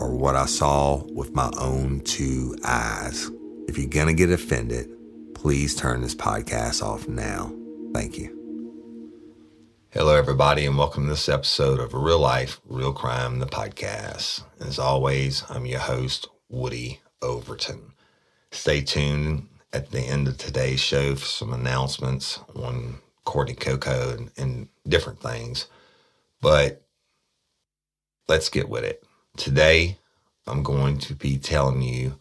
are what I saw with my own two eyes. If you're going to get offended, please turn this podcast off now. Thank you. Hello, everybody, and welcome to this episode of Real Life, Real Crime, the podcast. As always, I'm your host, Woody Overton. Stay tuned at the end of today's show for some announcements on Courtney Coco and, and different things. But let's get with it. Today, I'm going to be telling you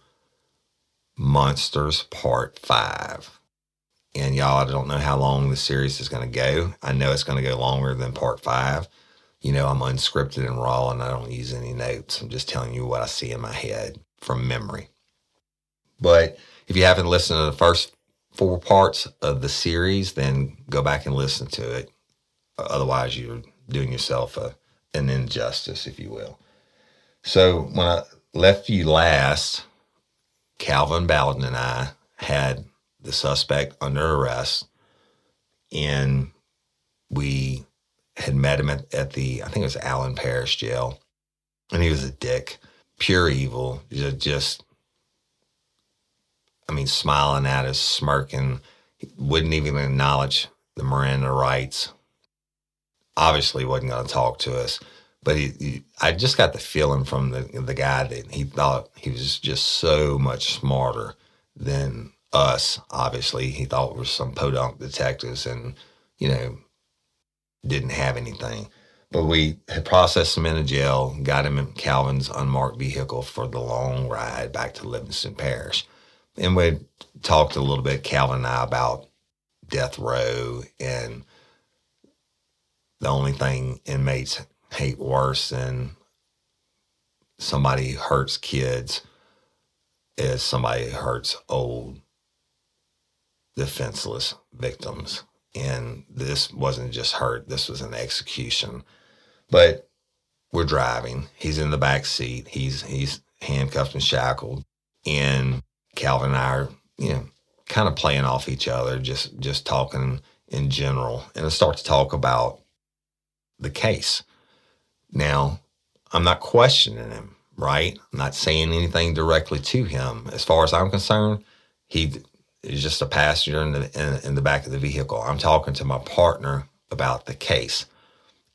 Monsters Part 5. And y'all, I don't know how long the series is going to go. I know it's going to go longer than Part 5. You know, I'm unscripted and raw and I don't use any notes. I'm just telling you what I see in my head from memory. But if you haven't listened to the first four parts of the series, then go back and listen to it. Otherwise, you're doing yourself a, an injustice, if you will. So when I left you last, Calvin Bowden and I had the suspect under arrest, and we had met him at, at the I think it was Allen Parish Jail, and he was a dick, pure evil, just I mean, smiling at us, smirking, He wouldn't even acknowledge the Miranda rights. Obviously, wasn't going to talk to us, but he, he, I just got the feeling from the the guy that he thought he was just so much smarter than us. Obviously, he thought we were some podunk detectives, and you know, didn't have anything. But we had processed him in a jail, got him in Calvin's unmarked vehicle for the long ride back to Livingston Parish and we talked a little bit, Calvin and I, about death row and the only thing inmates hate worse than somebody hurts kids is somebody hurts old, defenseless victims. And this wasn't just hurt, this was an execution. But we're driving. He's in the back seat. He's he's handcuffed and shackled. And Calvin and I are, you know, kind of playing off each other, just just talking in general, and I start to talk about the case. Now, I'm not questioning him, right? I'm not saying anything directly to him. As far as I'm concerned, he is just a passenger in the in, in the back of the vehicle. I'm talking to my partner about the case,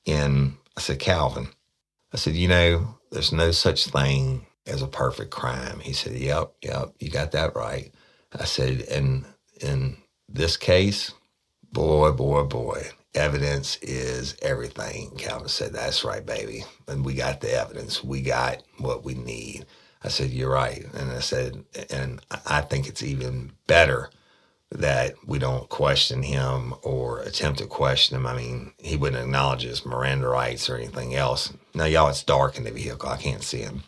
and I said, Calvin, I said, you know, there's no such thing as a perfect crime. He said, Yep, yep, you got that right. I said, and in this case, boy, boy, boy, evidence is everything. Calvin said, That's right, baby. And we got the evidence. We got what we need. I said, You're right. And I said, and I think it's even better that we don't question him or attempt to question him. I mean, he wouldn't acknowledge his Miranda rights or anything else. Now, y'all, it's dark in the vehicle. I can't see him.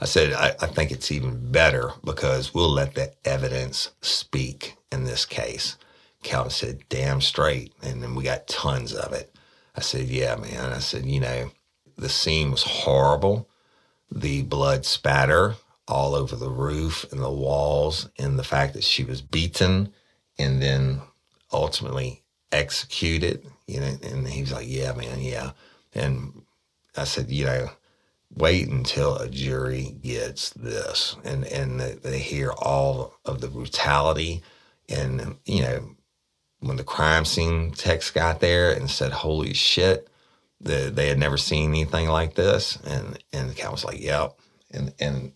I said, I, I think it's even better because we'll let the evidence speak in this case. Calvin said, damn straight. And then we got tons of it. I said, yeah, man. I said, you know, the scene was horrible. The blood spatter all over the roof and the walls, and the fact that she was beaten and then ultimately executed. You know, and he was like, "Yeah, man, yeah." And I said, "You know, wait until a jury gets this and and they hear all of the brutality and you know." When the crime scene techs got there and said, "Holy shit," the, they had never seen anything like this, and and the guy was like, "Yep," and and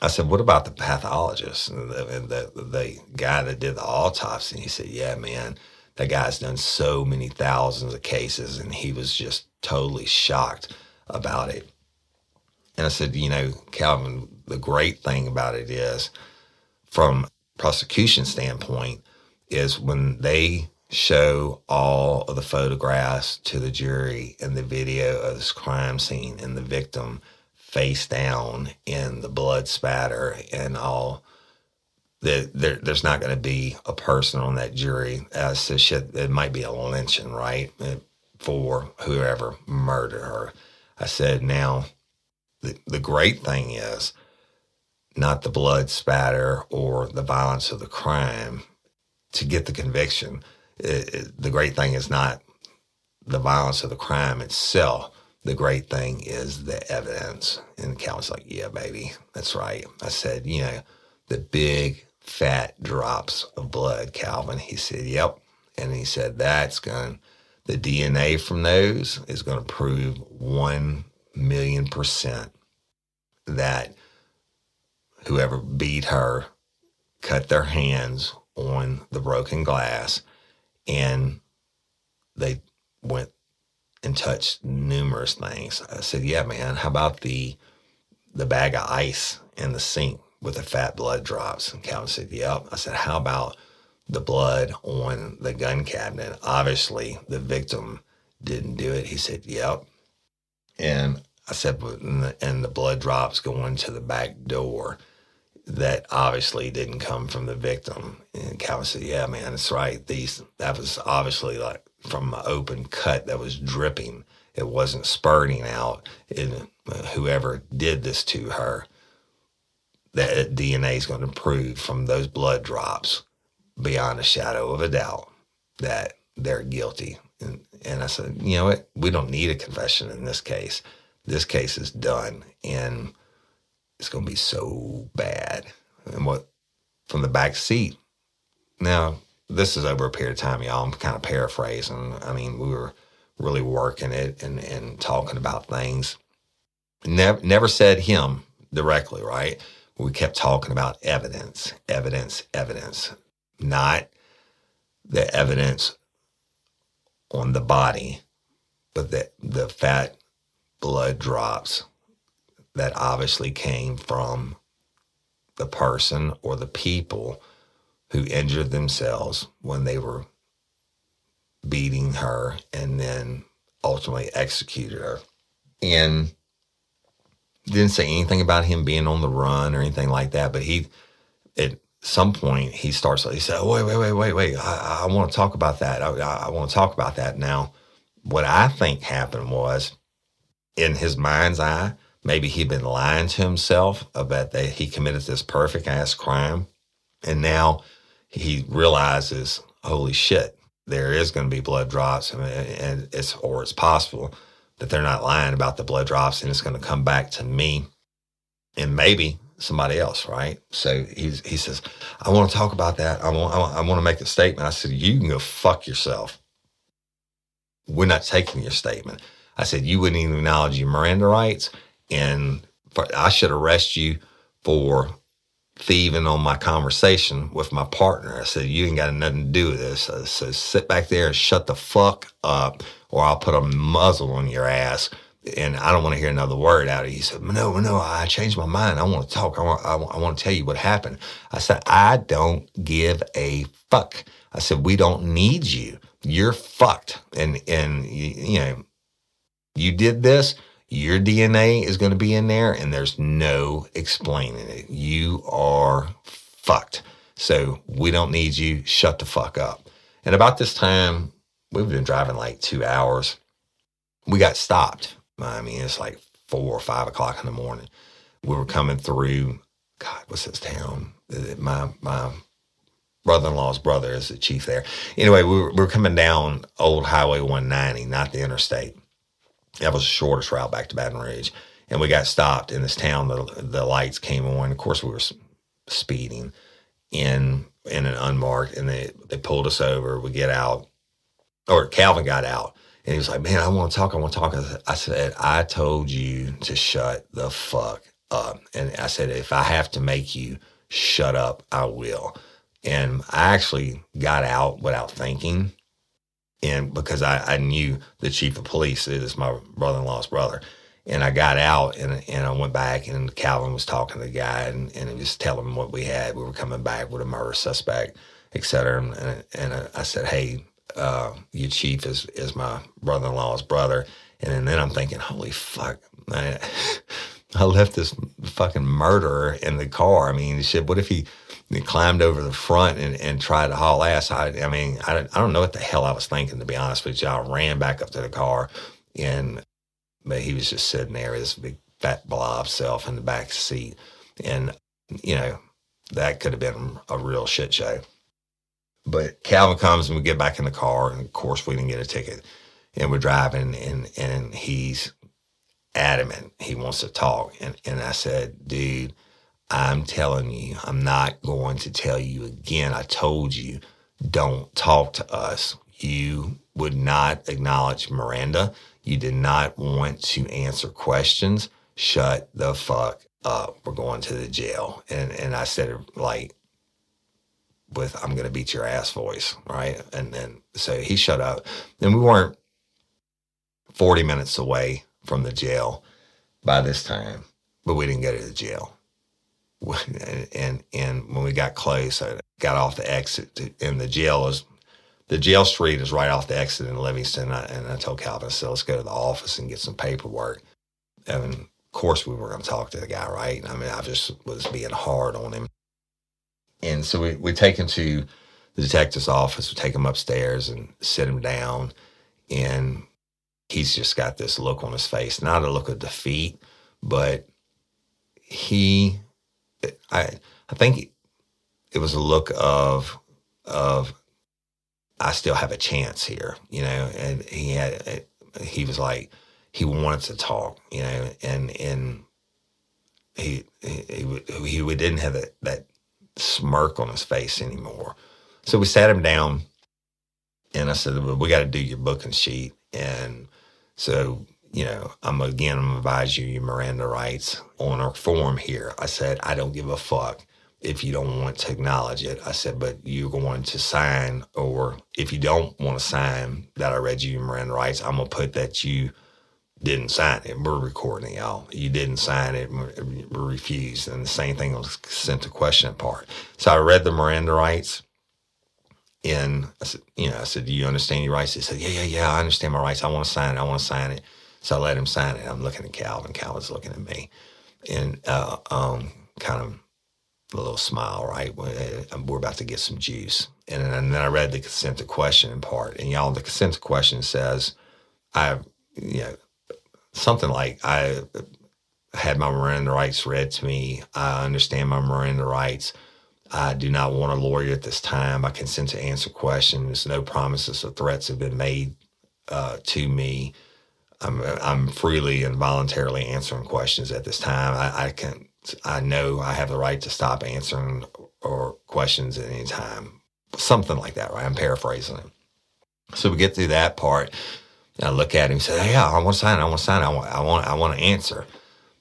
I said, "What about the pathologist and the, and the, the guy that did the autopsy?" And he said, "Yeah, man, that guy's done so many thousands of cases, and he was just totally shocked about it." And I said, "You know, Calvin, the great thing about it is, from prosecution standpoint, is when they show all of the photographs to the jury and the video of this crime scene and the victim." face down in the blood spatter and all. That there, there's not going to be a person on that jury as to shit. It might be a lynching, right, for whoever murdered her. I said, now, the, the great thing is not the blood spatter or the violence of the crime to get the conviction. It, it, the great thing is not the violence of the crime itself, the great thing is the evidence. And Calvin's like, yeah, baby, that's right. I said, you know, the big fat drops of blood, Calvin. He said, yep. And he said, that's going, the DNA from those is going to prove 1 million percent that whoever beat her cut their hands on the broken glass and they went and touched numerous things. I said, "Yeah, man. How about the the bag of ice in the sink with the fat blood drops?" And Calvin said, "Yep." I said, "How about the blood on the gun cabinet? Obviously, the victim didn't do it." He said, "Yep." And I said, and the, and the blood drops going to the back door that obviously didn't come from the victim. And Calvin said, "Yeah, man, that's right. These that was obviously like from an open cut that was dripping. It wasn't spurting out. And uh, whoever did this to her, that DNA is going to prove from those blood drops beyond a shadow of a doubt that they're guilty. And, and I said, you know what? We don't need a confession in this case. This case is done. And it's to be so bad. And what from the back seat. Now, this is over a period of time, y'all. I'm kind of paraphrasing. I mean, we were really working it and, and talking about things. Never, never said him directly, right? We kept talking about evidence, evidence, evidence, not the evidence on the body, but the, the fat blood drops that obviously came from the person or the people who injured themselves when they were beating her and then ultimately executed her. And didn't say anything about him being on the run or anything like that, but he, at some point, he starts, he said, wait, wait, wait, wait, wait. I, I want to talk about that. I, I want to talk about that. Now, what I think happened was in his mind's eye, maybe he'd been lying to himself about that he committed this perfect ass crime. And now he realizes, holy shit, there is going to be blood drops, and, it's or it's possible that they're not lying about the blood drops, and it's going to come back to me, and maybe somebody else, right? So he's, he says, I want to talk about that. I want, I want to make a statement. I said, you can go fuck yourself. We're not taking your statement. I said, you wouldn't even acknowledge your Miranda rights. And for, I should arrest you for thieving on my conversation with my partner. I said, You ain't got nothing to do with this. I said, Sit back there and shut the fuck up, or I'll put a muzzle on your ass and I don't want to hear another word out of you. He said, no, no, I changed my mind. I want to talk. I want, I I want to tell you what happened. I said, I don't give a fuck. I said, we don't need you. You're fucked. And, and, you know, you did this, your DNA is going to be in there and there's no explaining it. You are fucked. So we don't need you. Shut the fuck up. And about this time, we've been driving like two hours. We got stopped. I mean, it's like four or five o'clock in the morning. We were coming through, God, what's this town? My, my brother-in-law's brother is the chief there. Anyway, we were, we were coming down Old Highway 190, not the interstate. That was the shortest route back to Baton Rouge. And we got stopped in this town. The, the lights came on. Of course, we were speeding in in an unmarked, and they they pulled us over. We get out, or Calvin got out, and he was like, "Man, I want to talk. I want to talk." I said, "I told you to shut the fuck up," and I said, "If I have to make you shut up, I will." And I actually got out without thinking and because I, I knew the chief of police is my brother-in-law's brother and I got out and, and I went back and Calvin was talking to the guy and, and just telling him what we had. We were coming back with a murder suspect, et cetera. And, and I said, Hey, uh, your chief is, is my brother-in-law's brother. And then I'm thinking, holy fuck, I, I left this fucking murderer in the car. I mean, shit, what if he, he climbed over the front and, and tried to haul ass. I, I mean, I don't, I don't know what the hell I was thinking, to be honest with you. I ran back up to the car and but he was just sitting there, his big fat blob self in the back seat. And, you know, that could have been a real shit show. But Calvin comes and we get back in the car, and of course we didn't get a ticket. And we're driving, and and he's adamant he wants to talk. And and I said, dude, I'm telling you, I'm not going to tell you again. I told you, don't talk to us. You would not acknowledge Miranda. You did not want to answer questions. Shut the fuck up. We're going to the jail. And and I said it like with I'm gonna beat your ass voice, right? And then so he shut up. And we weren't 40 minutes away from the jail by this time, but we didn't go to the jail and and when we got close, I got off the exit, and the jail is the jail street is right off the exit in Livingston. I, and I told Calvin, I said, let's go to the office and get some paperwork. And of course, we were going to talk to the guy, right? I mean, I just was being hard on him. And so we, we take him to the detective's office, we take him upstairs and sit him down. And he's just got this look on his face, not a look of defeat, but he I I think it was a look of of I still have a chance here, you know. And he had he was like he wanted to talk, you know, and and he he he, he didn't have that that smirk on his face anymore. So we sat him down, and I said, well, "We got to do your booking sheet." And so you know, I'm again, I'm advise you your Miranda rights on our form here. I said, I don't give a fuck if you don't want to acknowledge it. I said, but you're going to sign, or if you don't want to sign that I read you your Miranda rights, I'm gonna put that you didn't sign it. We're recording y'all. You didn't sign it, We refused. And the same thing was sent to question part. So I read the Miranda rights. And I said, you know, I said, do you understand your rights? He said, yeah, yeah, yeah, I understand my rights. I want to sign it. I want to sign it. So I let him sign it. I'm looking at Calvin. Calvin's looking at me, and uh, um, kind of a little smile, right? Uh, we're about to get some juice. And then, and then I read the consent to question part. And y'all, the consent to question says, I, you know, something like I had my Miranda rights read to me. I understand my Miranda rights. I do not want a lawyer at this time. I consent to answer questions. No promises or threats have been made uh, to me. I'm I'm freely and voluntarily answering questions at this time. I, I can I know I have the right to stop answering or questions at any time. Something like that, right? I'm paraphrasing it. So we get through that part. I look at him and say, "Yeah, I want to sign. I want to sign. I want. I want. I want to answer."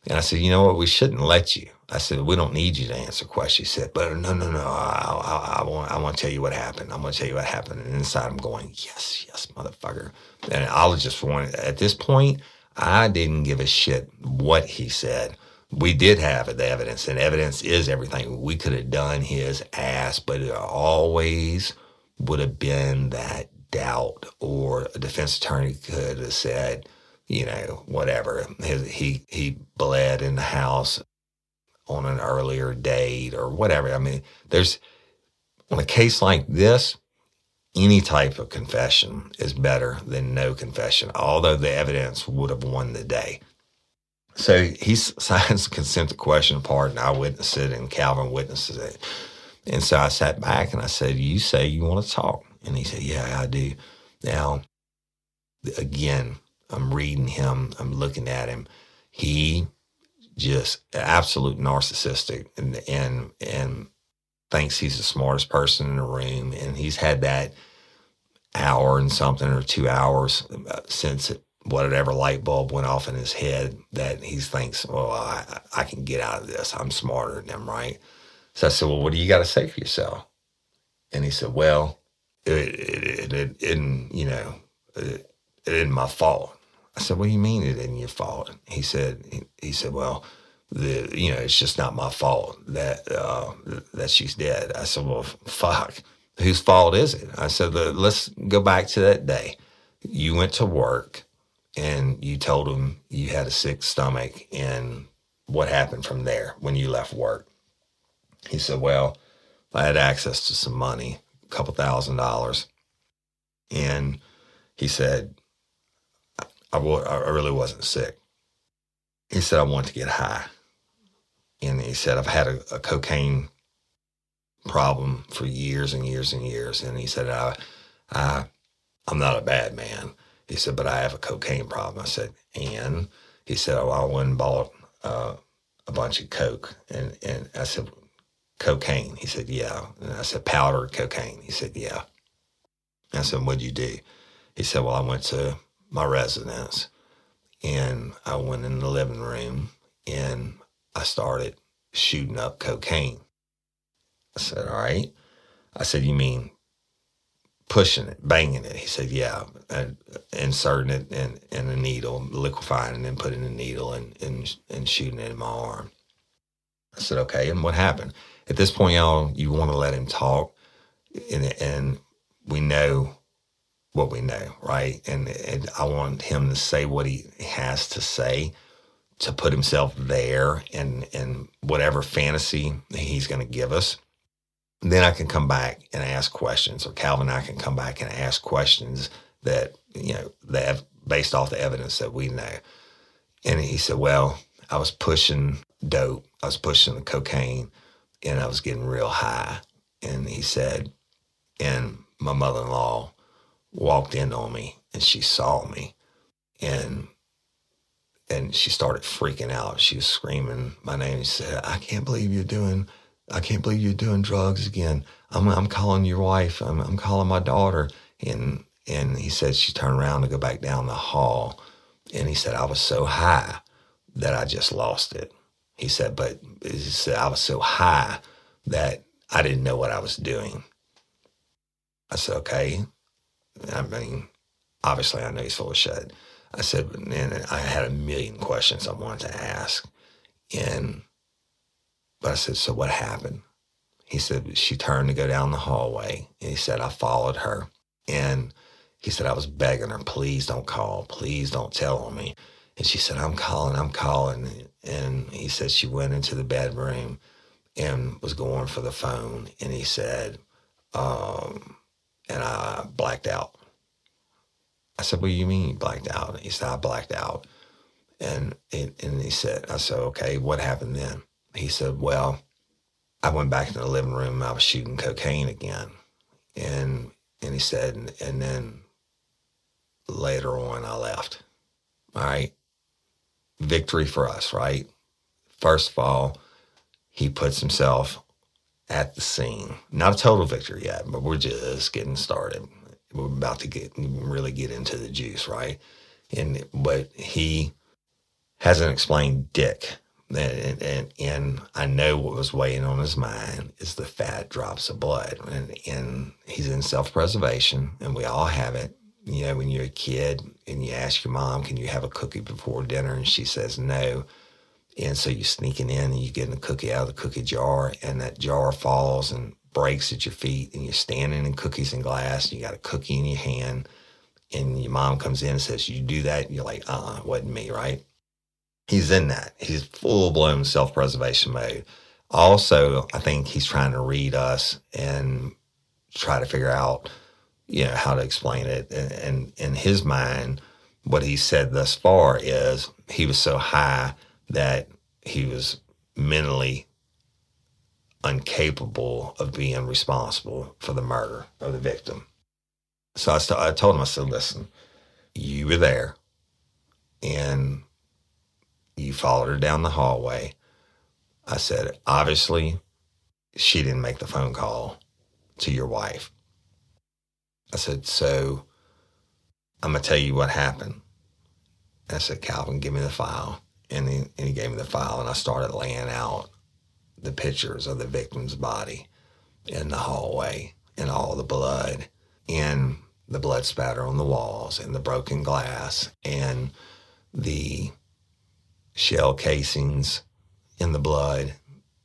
And I said, "You know what? We shouldn't let you." I said, "We don't need you to answer questions." He said, "But no, no, no. I, I, I want. I want to tell you what happened. I'm going to tell you what happened." And inside, I'm going, "Yes, yes, motherfucker." And I was just want at this point, I didn't give a shit what he said. We did have the evidence, and evidence is everything. We could have done his ass, but it always would have been that doubt, or a defense attorney could have said, you know, whatever. His, he he bled in the house on an earlier date or whatever. I mean, there's on a case like this, any type of confession is better than no confession, although the evidence would have won the day. So he signs the consent to question part, and I witness it, and Calvin witnesses it. And so I sat back and I said, You say you want to talk? And he said, Yeah, I do. Now, again, I'm reading him, I'm looking at him. He just absolute narcissistic and and and thinks he's the smartest person in the room. And he's had that hour and something or two hours uh, since it, whatever light bulb went off in his head that he thinks well I, I can get out of this. I'm smarter than them right? So i said well what do you got to say for yourself? And he said well it, it, it, it, it you know it, it isn't my fault I said, "What do you mean it isn't your fault?" He said, "He, he said, well, the you know it's just not my fault that uh, that she's dead." I said, "Well, fuck, whose fault is it?" I said, "Let's go back to that day. You went to work, and you told him you had a sick stomach, and what happened from there when you left work?" He said, "Well, I had access to some money, a couple thousand dollars, and." He said, I, I really wasn't sick. He said, I want to get high. And he said, I've had a, a cocaine problem for years and years and years. And he said, I, I, I'm not a bad man. He said, but I have a cocaine problem. I said, and he said, oh, I went and bought uh, a bunch of coke. And, and I said, cocaine? He said, yeah. And I said, powdered cocaine? He said, yeah. I said, what'd you do? He said, well, I went to my residence. And I went in the living room and I started shooting up cocaine. I said, All right. I said, You mean pushing it, banging it? He said, Yeah. And inserting it in, in a needle, liquefying it, and then putting the needle and, and, and shooting it in my arm. I said, Okay. And what happened? At this point, y'all, you want to let him talk. And, and we know what we know, right? And, and I want him to say what he has to say to put himself there and and whatever fantasy he's going to give us. then I can come back and ask questions, or Calvin and I can come back and ask questions that you know that based off the evidence that we know. And he said, "Well, I was pushing dope, I was pushing the cocaine, and I was getting real high." And he said, and my mother-in-law walked in on me and she saw me and and she started freaking out. She was screaming my name. She said, I can't believe you're doing I can't believe you're doing drugs again. I'm I'm calling your wife. I'm I'm calling my daughter. And and he said she turned around to go back down the hall. And he said, I was so high that I just lost it. He said, but he said I was so high that I didn't know what I was doing. I said, okay. I mean, obviously, I know he's full of shit. I said, and I had a million questions I wanted to ask. And, but I said, so what happened? He said, she turned to go down the hallway. And he said, I followed her. And he said, I was begging her, please don't call. Please don't tell on me. And she said, I'm calling, I'm calling. And he said, she went into the bedroom and was going for the phone. And he said, um, and I blacked out. I said, What do you mean you blacked out? He said, I blacked out. And, and he said, I said, Okay, what happened then? He said, Well, I went back to the living room. I was shooting cocaine again. And, and he said, and then later on, I left. All right. Victory for us, right? First of all, he puts himself at the scene. Not a total victory yet, but we're just getting started. We're about to get really get into the juice, right? And but he hasn't explained dick. And, and, and I know what was weighing on his mind is the fat drops of blood. And, and he's in self preservation, and we all have it. you know, when you're a kid and you ask your mom, can you have a cookie before dinner? And she says no. And so you're sneaking in and you're getting a cookie out of the cookie jar, and that jar falls and breaks at your feet, and you're standing in cookies and glass, and you got a cookie in your hand, and your mom comes in and says, You do that? And you're like, uh uh-uh, wasn't me, right? He's in that. He's full blown self preservation mode. Also, I think he's trying to read us and try to figure out, you know, how to explain it. And, and in his mind, what he said thus far is he was so high that he was mentally incapable of being responsible for the murder of the victim. So I, st- I told him, I said, listen, you were there and you followed her down the hallway. I said, obviously, she didn't make the phone call to your wife. I said, so I'm going to tell you what happened. I said, Calvin, give me the file and he, and he gave me the file, and I started laying out the pictures of the victim's body in the hallway and all the blood and the blood spatter on the walls and the broken glass and the shell casings in the blood,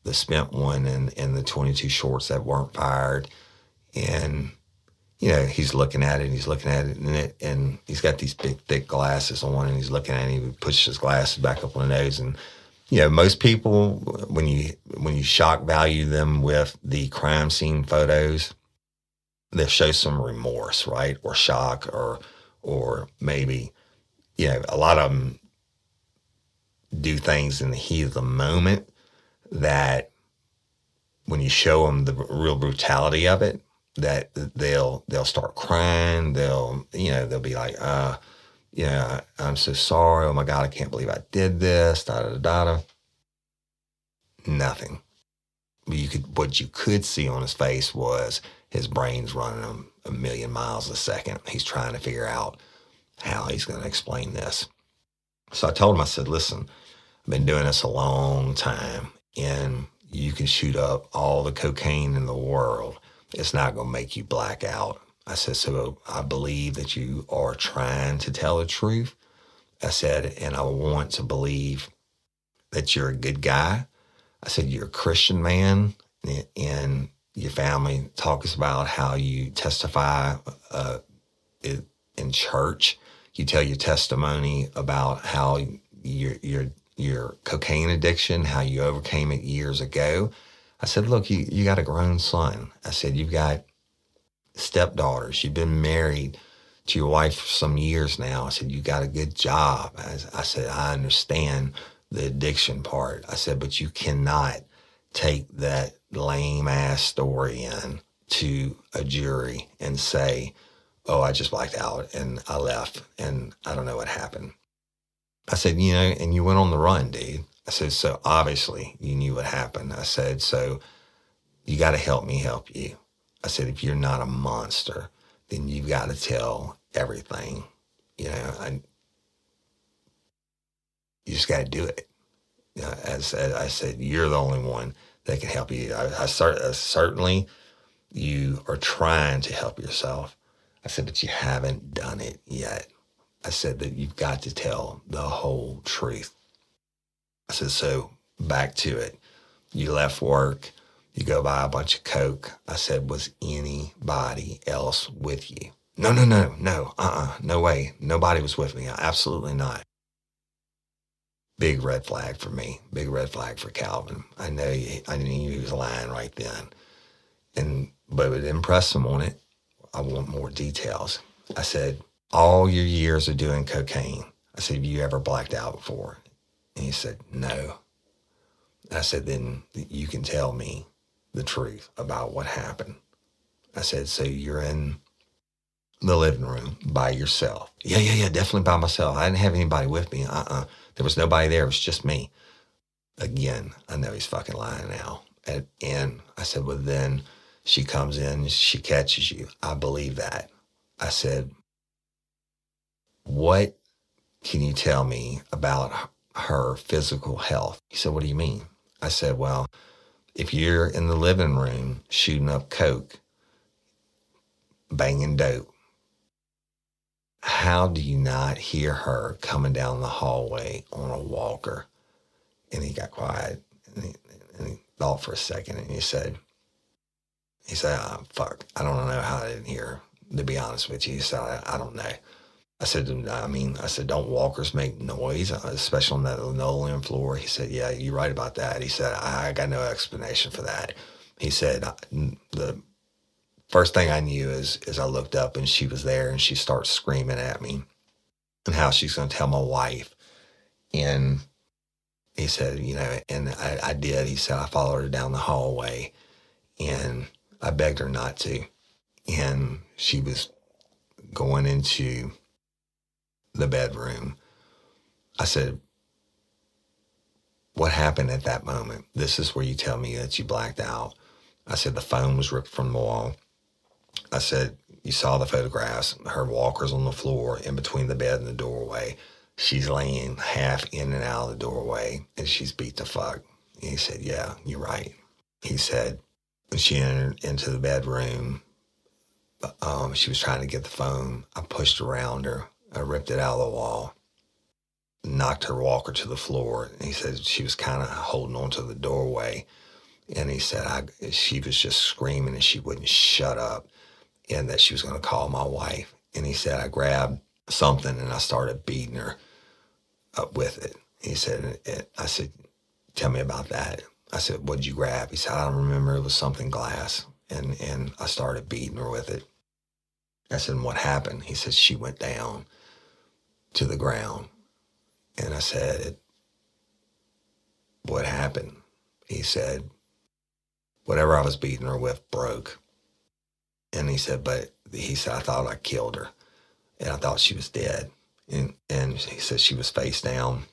the spent one and, and the 22 shorts that weren't fired. And you know, he's looking at it and he's looking at it and, it, and he's got these big, thick glasses on and he's looking at it and he pushes his glasses back up on the nose. And, you know, most people, when you, when you shock value them with the crime scene photos, they show some remorse, right? Or shock or, or maybe, you know, a lot of them do things in the heat of the moment that when you show them the real brutality of it, that they'll they'll start crying. They'll you know they'll be like, uh, yeah, I'm so sorry. Oh my God, I can't believe I did this. Da da da da. Nothing. You could what you could see on his face was his brain's running a, a million miles a second. He's trying to figure out how he's going to explain this. So I told him, I said, listen, I've been doing this a long time, and you can shoot up all the cocaine in the world it's not going to make you black out. I said, so I believe that you are trying to tell the truth. I said, and I want to believe that you're a good guy. I said, you're a Christian man and your family talks about how you testify uh, in church. You tell your testimony about how your, your, your cocaine addiction, how you overcame it years ago. I said, look, you, you got a grown son. I said, you've got stepdaughters. You've been married to your wife for some years now. I said, you got a good job. I, I said, I understand the addiction part. I said, but you cannot take that lame ass story in to a jury and say, oh, I just blacked out and I left and I don't know what happened. I said, you know, and you went on the run, dude. I said, so obviously you knew what happened. I said, so you got to help me help you. I said, if you're not a monster, then you've got to tell everything. You know, I, you just got to do it. You know, as, as, I said, you're the only one that can help you. I, I, cert, I uh, certainly you are trying to help yourself. I said, but you haven't done it yet. I said that you've got to tell the whole truth. I said, so back to it. You left work, you go buy a bunch of Coke. I said, was anybody else with you? No, no, no, no, uh uh-uh, uh, no way. Nobody was with me. Absolutely not. Big red flag for me. Big red flag for Calvin. I know he, I knew he was lying right then. And, but it impressed him on it. I want more details. I said, all your years of doing cocaine, I said, have you ever blacked out before? And he said, No. I said, Then you can tell me the truth about what happened. I said, So you're in the living room by yourself? Yeah, yeah, yeah, definitely by myself. I didn't have anybody with me. Uh uh-uh. uh There was nobody there. It was just me. Again, I know he's fucking lying now. And, and I said, Well, then she comes in, she catches you. I believe that. I said, What can you tell me about her physical health. He said, What do you mean? I said, Well, if you're in the living room shooting up coke, banging dope, how do you not hear her coming down the hallway on a walker? And he got quiet and he, and he thought for a second and he said, he said, oh, fuck, I don't know how I didn't hear to be honest with you. He said, I, I don't know. I said, I mean, I said, don't walkers make noise, uh, especially on that linoleum floor? He said, yeah, you're right about that. He said, I, I got no explanation for that. He said, the first thing I knew is, is I looked up and she was there and she starts screaming at me and how she's going to tell my wife. And he said, you know, and I, I did. He said, I followed her down the hallway and I begged her not to. And she was going into the bedroom. I said, What happened at that moment? This is where you tell me that you blacked out. I said, The phone was ripped from the wall. I said, You saw the photographs. Her walker's on the floor in between the bed and the doorway. She's laying half in and out of the doorway and she's beat the fuck. And he said, Yeah, you're right. He said, she entered into the bedroom, um, she was trying to get the phone. I pushed around her I ripped it out of the wall, knocked her walker to the floor. And he said she was kind of holding on to the doorway. And he said I, she was just screaming and she wouldn't shut up and that she was going to call my wife. And he said I grabbed something and I started beating her up with it. He said, I said, tell me about that. I said, what'd you grab? He said, I don't remember. It was something glass. And, and I started beating her with it. I said, what happened? He said, she went down to the ground. And I said, What happened? He said, Whatever I was beating her with broke. And he said, But he said, I thought I killed her. And I thought she was dead. And, and he said she was face down.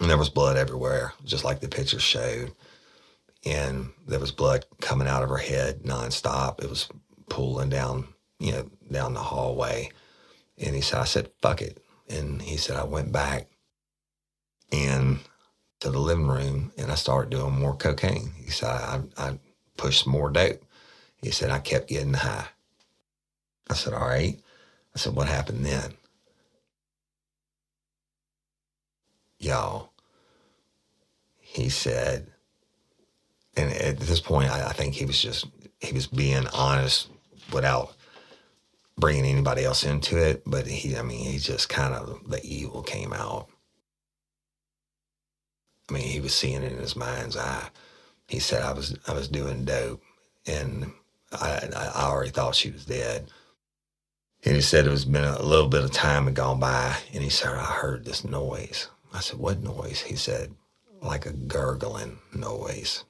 And there was blood everywhere, just like the picture showed. And there was blood coming out of her head nonstop. It was pooling down, you know, down the hallway. And he said, I said, fuck it. And he said, I went back and to the living room and I started doing more cocaine. He said, I, I pushed more dope. He said, I kept getting high. I said, All right. I said, What happened then? Y'all, he said, and at this point, I, I think he was just, he was being honest without bringing anybody else into it, but he, I mean, he just kind of, the evil came out. I mean, he was seeing it in his mind's eye. He said, I was, I was doing dope and I, I already thought she was dead. And he said it was been a little bit of time had gone by and he said, I heard this noise. I said, what noise? He said, like a gurgling noise.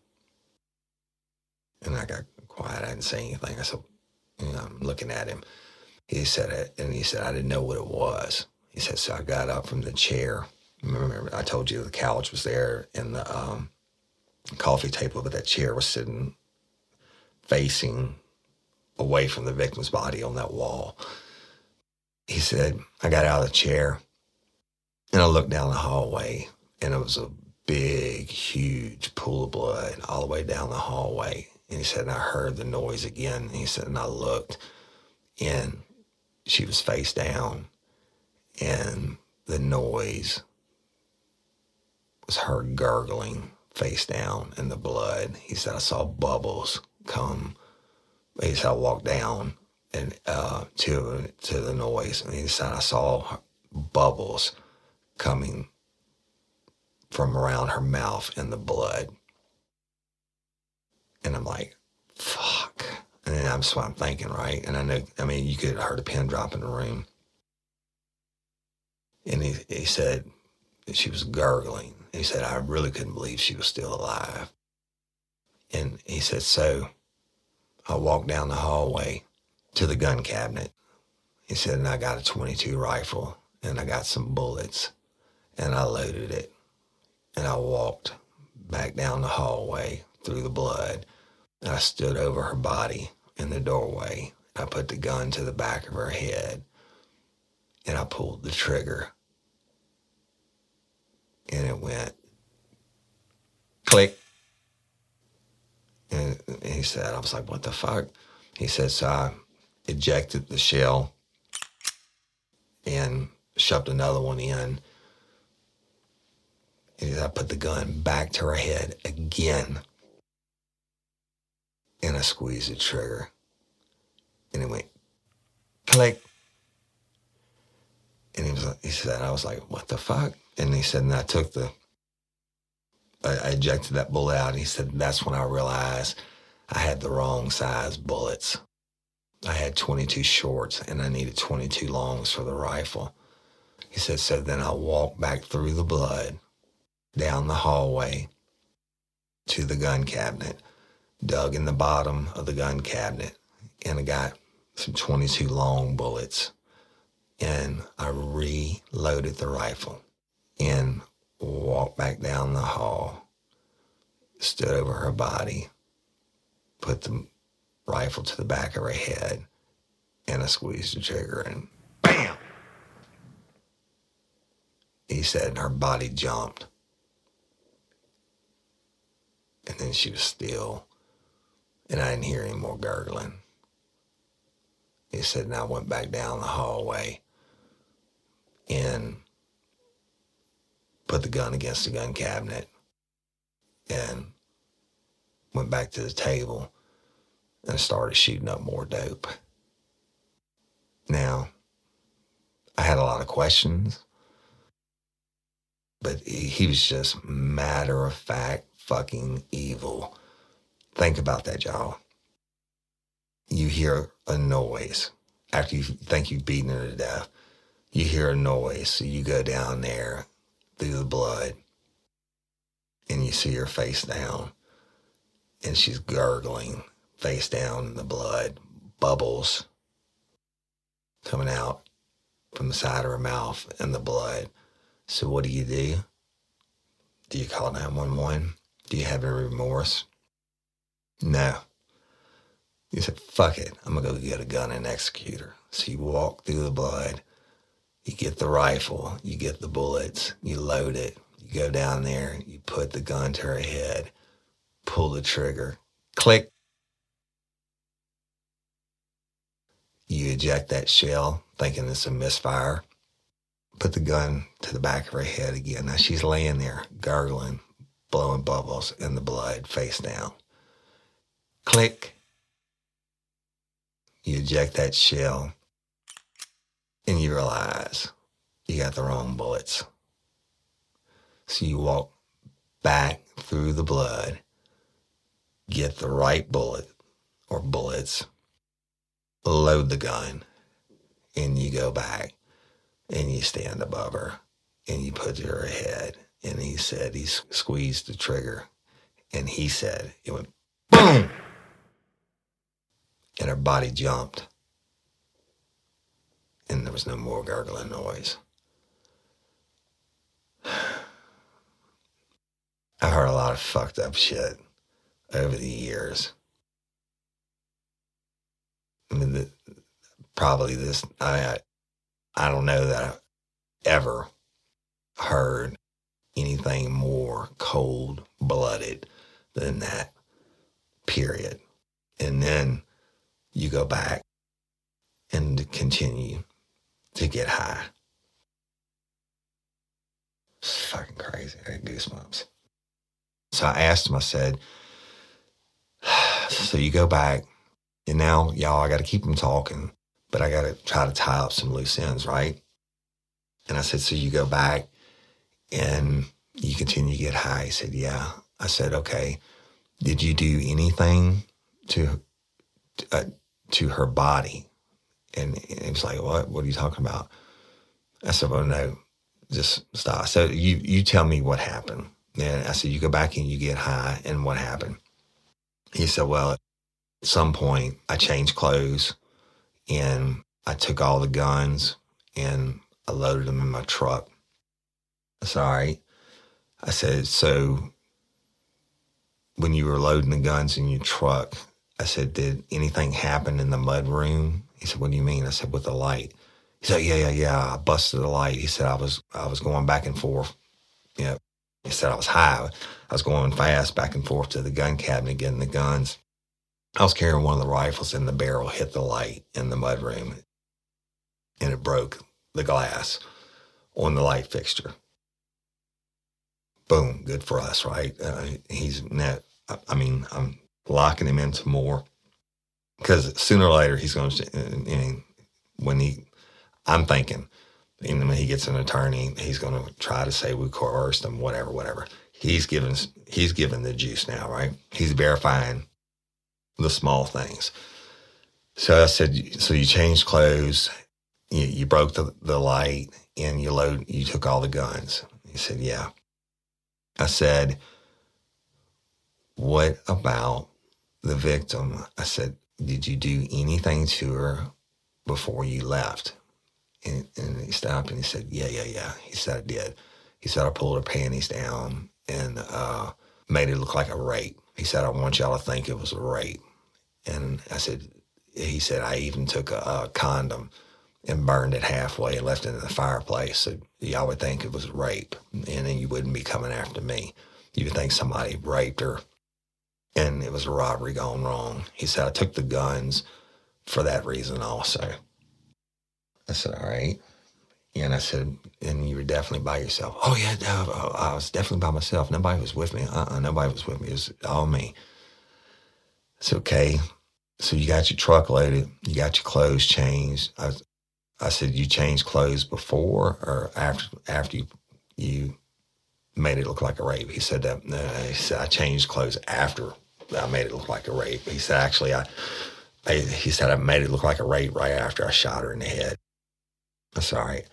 And I got quiet. I didn't say anything. I said, you know, I'm looking at him. He said it, and he said, I didn't know what it was. He said, so I got up from the chair. Remember, I told you the couch was there and the um, coffee table, but that chair was sitting facing away from the victim's body on that wall. He said, I got out of the chair and I looked down the hallway, and it was a big, huge pool of blood all the way down the hallway. And he said, and I heard the noise again. And he said, and I looked, and she was face down and the noise was her gurgling face down in the blood. He said, I saw bubbles come. He said, I walked down and uh, to to the noise. And he said, I saw bubbles coming from around her mouth in the blood. And I'm like, fuck. And that's what I'm thinking, right? And I know, I mean, you could heard a pin drop in the room. And he, he said she was gurgling. He said, I really couldn't believe she was still alive. And he said, so I walked down the hallway to the gun cabinet. He said, and I got a 22 rifle and I got some bullets and I loaded it. And I walked back down the hallway through the blood. And I stood over her body in the doorway. I put the gun to the back of her head and I pulled the trigger. And it went click. And, he said, I was like, what the fuck? He said, so I ejected the shell and shoved another one in. And I put the gun back to her head again. And I squeezed the trigger. And it went click. And he was he said, I was like, what the fuck? And he said, and I took the I, I ejected that bullet out. And he said, that's when I realized I had the wrong size bullets. I had 22 shorts and I needed 22 longs for the rifle. He said, so then I walked back through the blood, down the hallway to the gun cabinet, dug in the bottom of the gun cabinet, and I got some 22 long bullets. And I reloaded the rifle and walked back down the hall, stood over her body, put the rifle to the back of her head, and I squeezed the trigger and bam! He said her body jumped. And then she was still, and I didn't hear any more gurgling. He said, and I went back down the hallway and put the gun against the gun cabinet and went back to the table and started shooting up more dope. Now, I had a lot of questions, but he was just matter of fact fucking evil. Think about that, y'all. You hear a noise after you think you've beaten her to death. You hear a noise, so you go down there through the blood and you see her face down and she's gurgling face down in the blood, bubbles coming out from the side of her mouth and the blood. So what do you do? Do you call 911? Do you have any remorse? No. You said, fuck it. I'm going to go get a gun and execute her. So you walk through the blood. You get the rifle. You get the bullets. You load it. You go down there. You put the gun to her head. Pull the trigger. Click. You eject that shell, thinking it's a misfire. Put the gun to the back of her head again. Now she's laying there, gargling, blowing bubbles in the blood, face down. Click. You eject that shell, and you realize you got the wrong bullets. So you walk back through the blood, get the right bullet or bullets, load the gun, and you go back and you stand above her and you put her head. And he said he squeezed the trigger and he said it went boom and her body jumped and there was no more gurgling noise. I heard a lot of fucked up shit over the years. I mean, the, probably this, I, I don't know that I've ever heard anything more cold blooded than that, period. And then you go back and continue to get high. It's fucking crazy. I goosebumps. So I asked him, I said, so you go back and now, y'all, I got to keep them talking, but I got to try to tie up some loose ends, right? And I said, so you go back and you continue to get high. He said, yeah. I said, okay. Did you do anything to uh, to her body? And was like, what? What are you talking about? I said, well, no, just stop. So you you tell me what happened. And I said, you go back and you get high, and what happened? He said, well, at some point, I changed clothes and I took all the guns and I loaded them in my truck. I said, all right. I said, so when you were loading the guns in your truck, I said, did anything happen in the mud room? He said, what do you mean? I said, with the light. He said, yeah, yeah, yeah. I busted the light. He said, I was, I was going back and forth. Know, he said I was high. I was going fast back and forth to the gun cabinet, getting the guns. I was carrying one of the rifles and the barrel hit the light in the mudroom and it broke the glass on the light fixture. Boom, good for us, right? Uh, he's net. I mean, I'm locking him into more because sooner or later he's going to. When he, I'm thinking, and when he gets an attorney, he's going to try to say we coerced him, whatever, whatever. He's given he's given the juice now, right? He's verifying the small things. So I said, so you changed clothes, you, you broke the, the light, and you load, you took all the guns. He said, yeah. I said, what about the victim? I said, did you do anything to her before you left? And, and he stopped and he said, yeah, yeah, yeah. He said, I did. He said, I pulled her panties down and uh, made it look like a rape. He said, I want y'all to think it was a rape. And I said, he said, I even took a, a condom and burned it halfway and left it in the fireplace. So y'all would think it was rape, and then you wouldn't be coming after me. You would think somebody raped her, and it was a robbery gone wrong. He said, I took the guns for that reason also. I said, all right. And I said, and you were definitely by yourself. Oh, yeah, I was definitely by myself. Nobody was with me. Uh-uh, nobody was with me. It was all me. It's okay. So you got your truck loaded, you got your clothes changed. I, I said, you changed clothes before or after after you you made it look like a rape. He said that no, he said I changed clothes after I made it look like a rape. He said actually I, I he said I made it look like a rape right after I shot her in the head. I said, all right.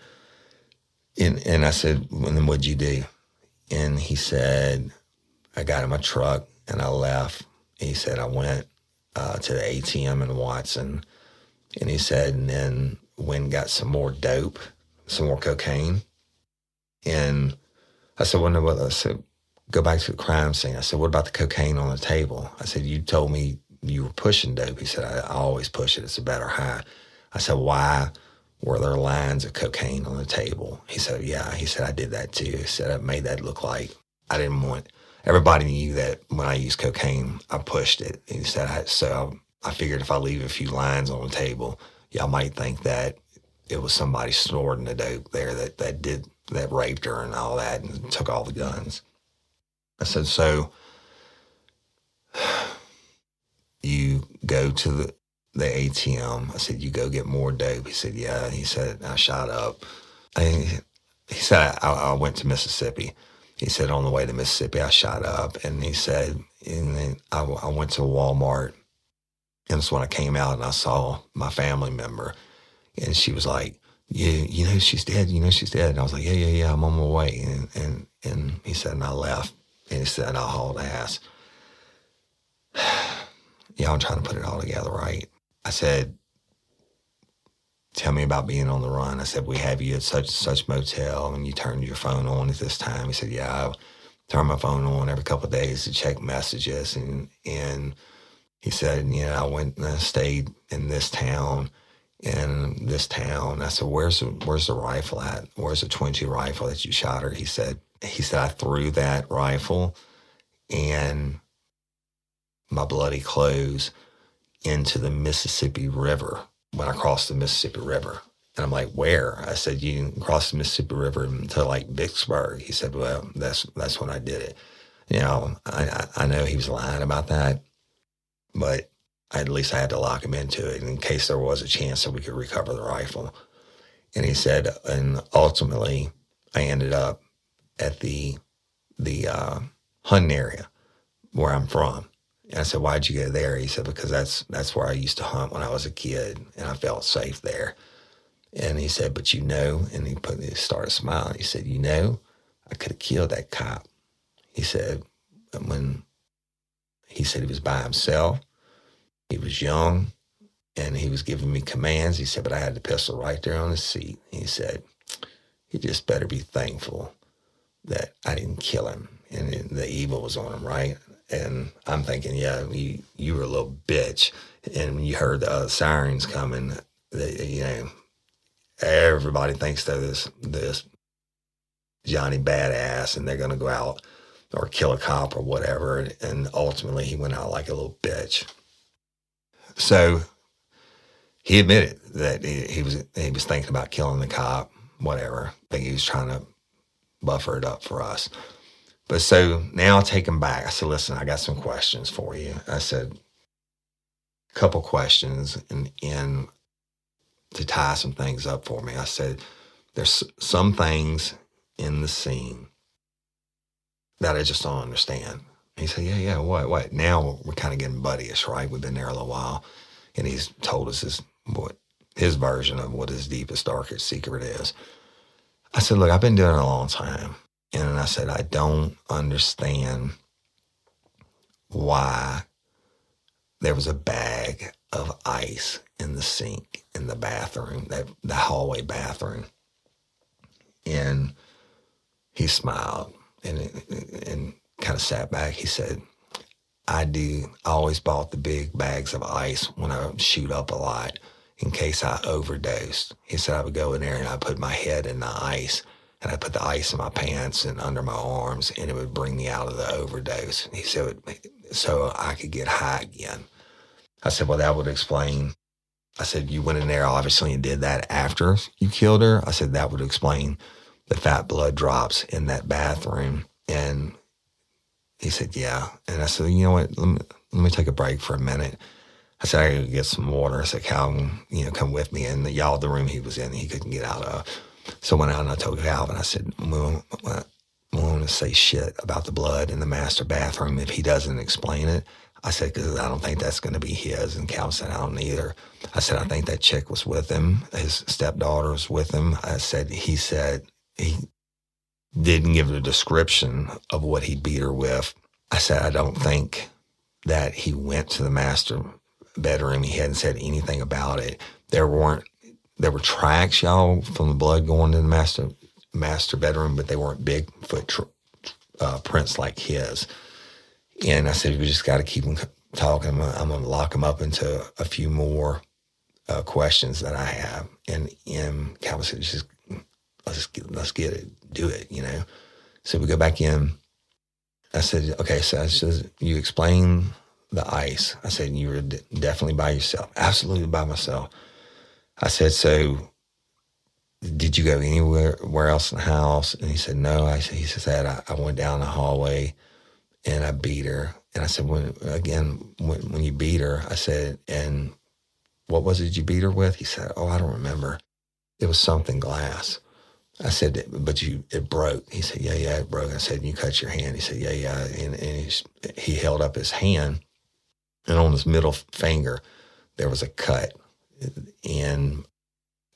And and I said, well, then what'd you do? And he said, I got in my truck and I left. He said I went uh, to the ATM in Watson, and he said, and then went and got some more dope, some more cocaine, and I said, well, no, what? I said, go back to the crime scene. I said, what about the cocaine on the table? I said, you told me you were pushing dope. He said, I, I always push it. It's a better high. I said, why were there lines of cocaine on the table? He said, yeah. He said, I did that too. He said, I made that look like I didn't want everybody knew that when I used cocaine, I pushed it. He said, I, so I figured if I leave a few lines on the table, y'all might think that it was somebody snorting the dope there that, that did, that raped her and all that and took all the guns. I said, so you go to the, the ATM. I said, you go get more dope. He said, yeah. He said, I shot up. I, he said, I, I went to Mississippi he said on the way to Mississippi, I shot up, and he said, and then I, I went to Walmart, and that's when I came out and I saw my family member, and she was like, "Yeah, you know she's dead. You know she's dead." And I was like, "Yeah, yeah, yeah. I'm on my way." And and and he said, and I left, and he said, and I hauled ass. yeah, I'm trying to put it all together right. I said, tell me about being on the run. I said, we have you at such such motel, and you turned your phone on at this time. He said, yeah, I turn my phone on every couple of days to check messages, and and he said, you know, I went and I stayed in this town, in this town. I said, where's the, where's the rifle at? Where's the 20 rifle that you shot her? He said, he said, I threw that rifle and my bloody clothes into the Mississippi River when I crossed the Mississippi River. And I'm like, where? I said, you cross the Mississippi River to like Vicksburg. He said, well, that's that's when I did it. You know, I, I know he was lying about that, but at least I had to lock him into it in case there was a chance that we could recover the rifle. And he said, and ultimately, I ended up at the the uh, Hunting area where I'm from. And I said, "Why'd you go there?" He said, "Because that's that's where I used to hunt when I was a kid, and I felt safe there." And he said, "But you know," and he put he started smiling. He said, "You know, I could have killed that cop." He said, "When he said he was by himself, he was young, and he was giving me commands." He said, "But I had the pistol right there on the seat." He said, "You just better be thankful that I didn't kill him, and the evil was on him, right?" And I'm thinking, yeah, you, you were a little bitch. And when you heard the uh, sirens coming, they, you know, everybody thinks they're this, this Johnny badass and they're going to go out or kill a cop or whatever. And ultimately, he went out like a little bitch. So he admitted that he, he was he was thinking about killing the cop, whatever. I think he was trying to buffer it up for us. But so now I take him back. I said, listen, I got some questions for you. I said, a couple questions and, and to tie some things up for me. I said, there's some things in the scene that I just don't understand. He said, yeah, yeah, what, what? Now we're kind of getting buddyish, right? We've been there a little while. And he's told us his, what his version of what his deepest, darkest secret is. I said, look, I've been doing it a long time. And I said, I don't understand why there was a bag of ice in the sink in the bathroom, that the hallway bathroom. And he smiled and, and kind of sat back. He said, I do. I always bought the big bags of ice when I shoot up a lot in case I overdosed. He said I would go in there and I put my head in the ice and I put the ice in my pants and under my arms and it would bring me out of the overdose. He said, so I could get high again. I said, well, that would explain. I said, you went in there, obviously, and did that after you killed her. I said, that would explain the fat blood drops in that bathroom. And he said, yeah. And I said, you know what? Let me, let me take a break for a minute. I said, I gotta get some water. I said, Calvin, you know, come with me. And the, y'all, the room he was in, he couldn't get out of. So I went out and I told Calvin, I said, we won't, we want to say shit about the blood in the master bathroom if he doesn't explain it. I said, because I don't think that's going to be his. And Calvin said, I don't either. I said, I think that chick was with him. His stepdaughter was with him. I said, he said, he didn't give a description of what he beat her with. I said, I don't think that he went to the master bedroom. He hadn't said anything about it. There weren't, there were tracks, y'all, from the blood going to the master master bedroom, but they weren't Bigfoot tr- uh, prints like his. And I said, we just got to keep him talking. I'm gonna, I'm gonna lock him up into a few more uh, questions that I have. And, and Calvin said, just let's get, let's get it, do it, you know. So we go back in. I said, okay, so I said, you explain the ice. I said, you were d- definitely by yourself. Absolutely by myself. I said, so did you go anywhere where else in the house? And he said, no. I said, he said, I, I went down the hallway and I beat her. And I said, when, again, when, when you beat her, I said, and what was it you beat her with? He said, oh, I don't remember. It was something glass. I said, but you, it broke. He said, yeah, yeah, it broke. I said, you cut your hand. He said, yeah, yeah. And, and he held up his hand and on his middle finger, there was a cut. And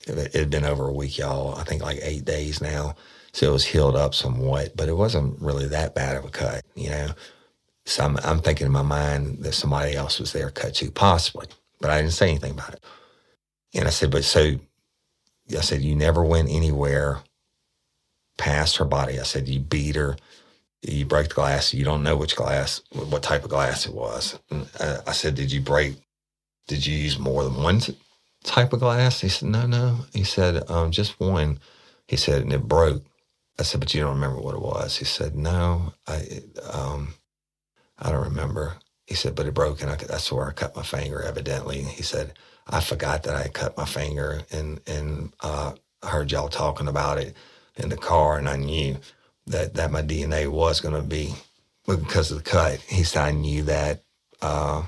it had been over a week, y'all. I think like eight days now. So it was healed up somewhat, but it wasn't really that bad of a cut, you know. So I'm, I'm thinking in my mind that somebody else was there cut too, possibly, but I didn't say anything about it. And I said, but so I said, you never went anywhere past her body. I said, you beat her, you break the glass. You don't know which glass, what type of glass it was. And I said, did you break, did you use more than one type of glass? He said, no, no. He said, um, just one. He said, and it broke. I said, but you don't remember what it was. He said, no, I, um, I don't remember. He said, but it broke and I, that's where I cut my finger evidently. He said, I forgot that I cut my finger and, and, uh, I heard y'all talking about it in the car and I knew that, that my DNA was going to be because of the cut. He said, I knew that, uh,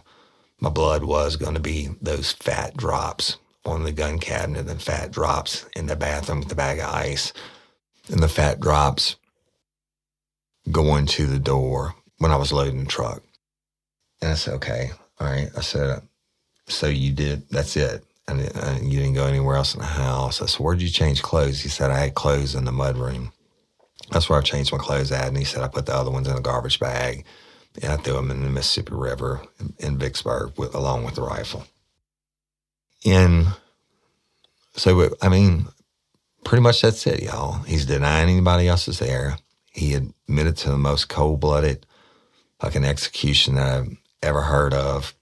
my blood was going to be those fat drops on the gun cabinet and fat drops in the bathroom with the bag of ice and the fat drops going to the door when I was loading the truck. And I said, okay, all right. I said, so you did, that's it. And, and you didn't go anywhere else in the house. I said, where'd you change clothes? He said, I had clothes in the mud room. That's where I changed my clothes at. And he said, I put the other ones in a garbage bag and I threw them in the Mississippi River in Vicksburg with, along with the rifle. And so, I mean, pretty much that's it, y'all. He's denying anybody else is there. He admitted to the most cold blooded fucking execution that I've ever heard of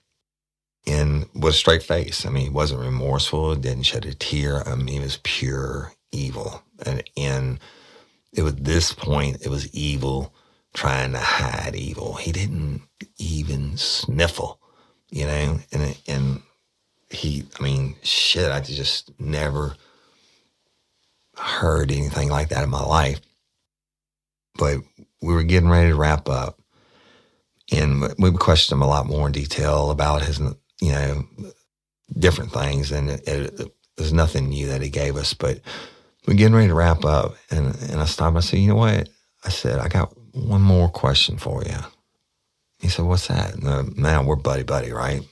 in with a straight face. I mean, he wasn't remorseful, didn't shed a tear. I mean, he was pure evil. And, and it was this point, it was evil trying to hide evil. He didn't even sniffle, you know, and, and he, I mean, shit, I just never heard anything like that in my life. But we were getting ready to wrap up, and we questioned him a lot more in detail about his, you know, different things, and it, it, it was nothing new that he gave us. But we're getting ready to wrap up, and and I stopped. I said, you know what? I said I got one more question for you. He said, "What's that?" And um, now we're buddy buddy, right?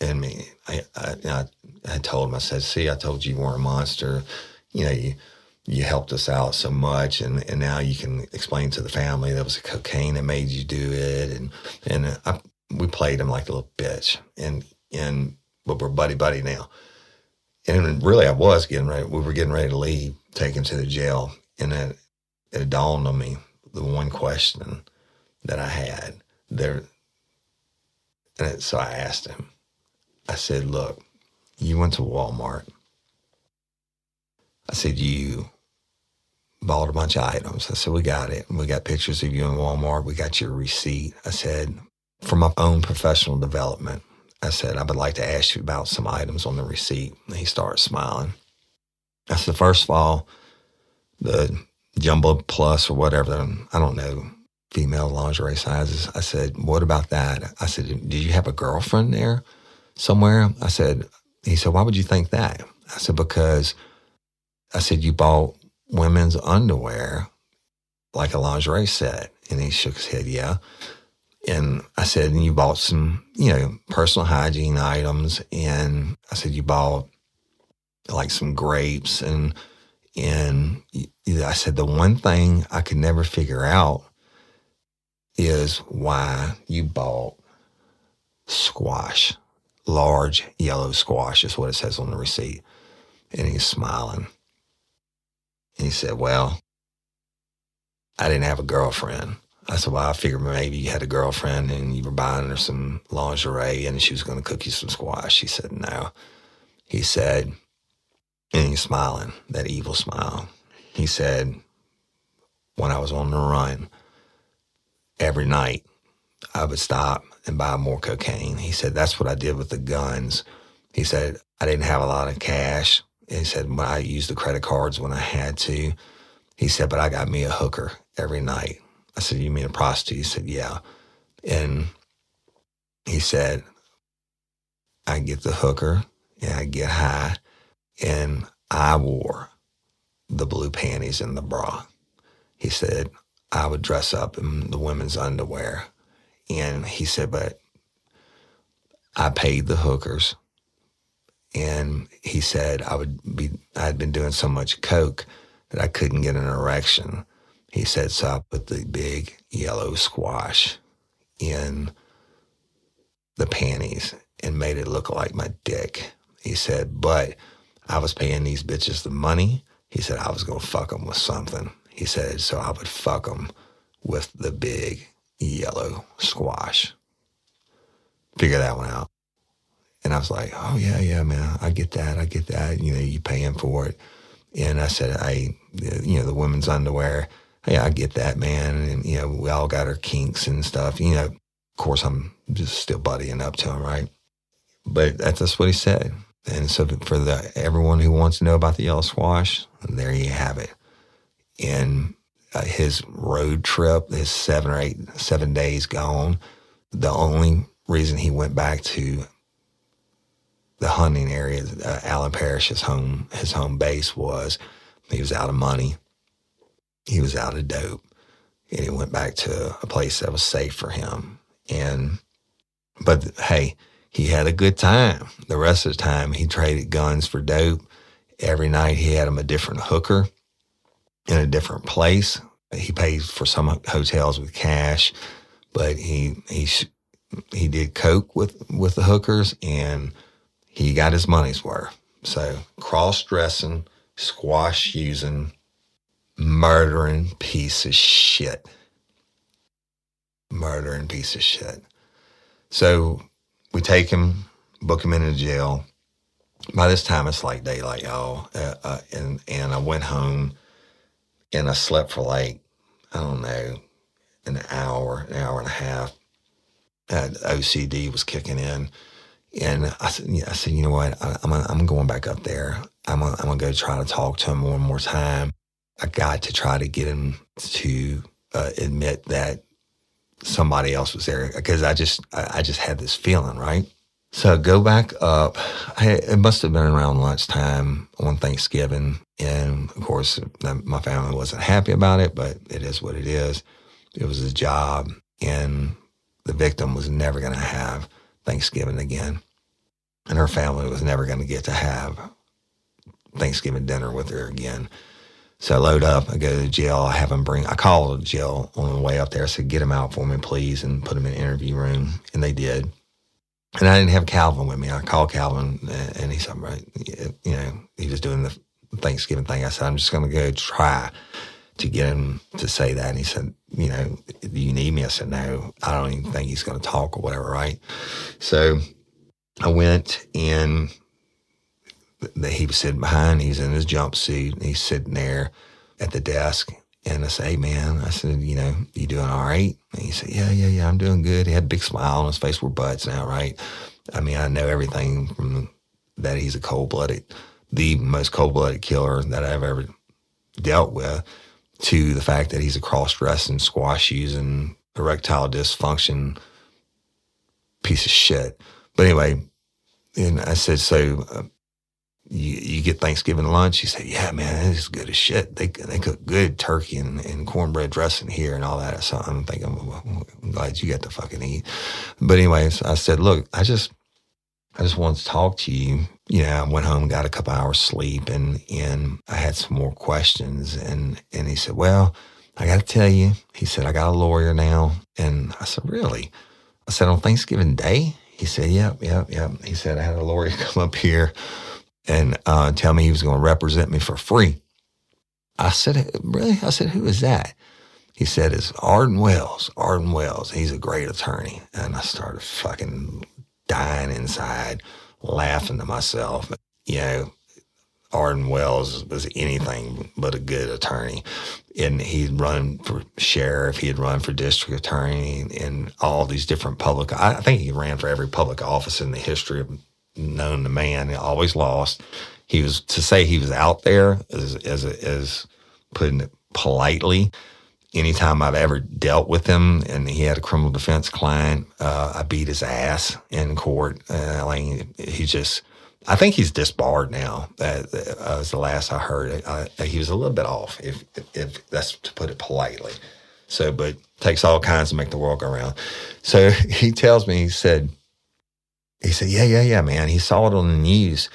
And me, I, I, I, told him, I said, "See, I told you you weren't a monster. You know, you you helped us out so much, and, and now you can explain to the family that was a cocaine that made you do it." And and uh, I, we played him like a little bitch, and and but we're buddy buddy now. And really, I was getting ready. We were getting ready to leave, take him to the jail, and it, it dawned on me the one question that I had there. And so I asked him, I said, Look, you went to Walmart. I said, You bought a bunch of items. I said, We got it. We got pictures of you in Walmart. We got your receipt. I said, For my own professional development, I said, I would like to ask you about some items on the receipt. And he started smiling. I said, First of all, the Jumbo Plus or whatever, I don't know, female lingerie sizes. I said, What about that? I said, Did you have a girlfriend there somewhere? I said, He said, Why would you think that? I said, Because I said, You bought women's underwear like a lingerie set. And he shook his head, Yeah. And I said, And you bought some, you know, personal hygiene items. And I said, You bought like some grapes and and I said, the one thing I could never figure out is why you bought squash, large yellow squash is what it says on the receipt. And he's smiling. And he said, Well, I didn't have a girlfriend. I said, Well, I figured maybe you had a girlfriend and you were buying her some lingerie and she was going to cook you some squash. He said, No. He said, and he's smiling, that evil smile. He said, when I was on the run, every night I would stop and buy more cocaine. He said, that's what I did with the guns. He said, I didn't have a lot of cash. He said, when I used the credit cards when I had to. He said, but I got me a hooker every night. I said, you mean a prostitute? He said, yeah. And he said, I get the hooker and I get high and I wore the blue panties and the bra. He said, I would dress up in the women's underwear. And he said, but I paid the hookers. And he said, I would be, I'd been doing so much coke that I couldn't get an erection. He sets up with the big yellow squash in the panties and made it look like my dick. He said, but I was paying these bitches the money. He said I was going to fuck them with something. He said, so I would fuck them with the big yellow squash. Figure that one out. And I was like, oh, yeah, yeah, man, I get that. I get that. You know, you paying for it. And I said, I, you know, the women's underwear, hey, I get that, man. And, you know, we all got our kinks and stuff. You know, of course, I'm just still buddying up to him, right? But that's, that's what he said. And so for the everyone who wants to know about the yellow squash, there you have it. In uh, his road trip, his seven or eight, seven days gone, the only reason he went back to the hunting area, uh, Allen Parish's home, his home base was he was out of money, he was out of dope, and he went back to a place that was safe for him. And but hey, he had a good time. The rest of the time, he traded guns for dope. Every night, he had him a different hooker in a different place. He paid for some hotels with cash, but he he he did coke with with the hookers, and he got his money's worth. So cross dressing, squash using, murdering piece of shit, murdering piece of shit. So we take him, book him into jail. By this time, it's like daylight, y'all. Uh, uh, and and I went home, and I slept for like I don't know, an hour, an hour and a half. And OCD was kicking in, and I said, I said, you know what? I, am I'm going back up there, I'm gonna, I'm gonna go try to talk to him one more time. I got to try to get him to uh, admit that somebody else was there because I just I, just had this feeling, right? So I go back up. I, it must have been around lunchtime on Thanksgiving, and of course, my family wasn't happy about it, but it is what it is. It was a job, and the victim was never going to have Thanksgiving again, and her family was never going to get to have Thanksgiving dinner with her again. So I load up, I go to jail, I have them bring, I call the jail on the way up there. I said, get them out for me, please, and put them in the interview room. And they did. And I didn't have Calvin with me. I called Calvin and he said, right, you know, he was doing the Thanksgiving thing. I said, I'm just going to go try to get him to say that. And he said, you know, do you need me? I said, no, I don't even think he's going to talk or whatever, right? So I went and he was sitting behind. He's in his jumpsuit. He's sitting there at the desk. And I say, hey, man, I said, you know, you doing all right? And he said, yeah, yeah, yeah, I'm doing good. He had a big smile on his face. We're buds now, right? I mean, I know everything from that he's a cold blooded, the most cold blooded killer that I've ever dealt with, to the fact that he's a cross dressing, squash using, erectile dysfunction piece of shit. But anyway, and I said, so uh, you, you get Thanksgiving lunch. He said, yeah, man, it's good as shit. They, they cook good turkey and, and cornbread dressing here and all that. So I'm thinking, well, I'm glad you got to fucking eat. But anyways, I said, look, I just, I just wanted to talk to you. You know, I went home, got a couple hours sleep and, and I had some more questions. And, and he said, well, I got to tell you, he said, I got a lawyer now. And I said, really? I said, on Thanksgiving Day? He said, yep, yep, yep. He said, I had a lawyer come up here and uh, tell me he was going to represent me for free. I said, Really? I said, Who is that? He said, It's Arden Wells. Arden Wells. He's a great attorney. And I started fucking dying inside, laughing to myself. You know, Arden Wells was anything but a good attorney. And he'd run for sheriff, he had run for district attorney, and all these different public. I think he ran for every public office in the history of known the man. He always lost. He was to say he was out there as putting it politely. Anytime I've ever dealt with him, and he had a criminal defense client, uh, I beat his ass in court. Uh, like he just, I think he's disbarred now. That uh, was the last I heard. Uh, he was a little bit off, if, if if that's to put it politely. So, but takes all kinds to make the world go round. So he tells me, he said, he said, "Yeah, yeah, yeah, man. He saw it on the news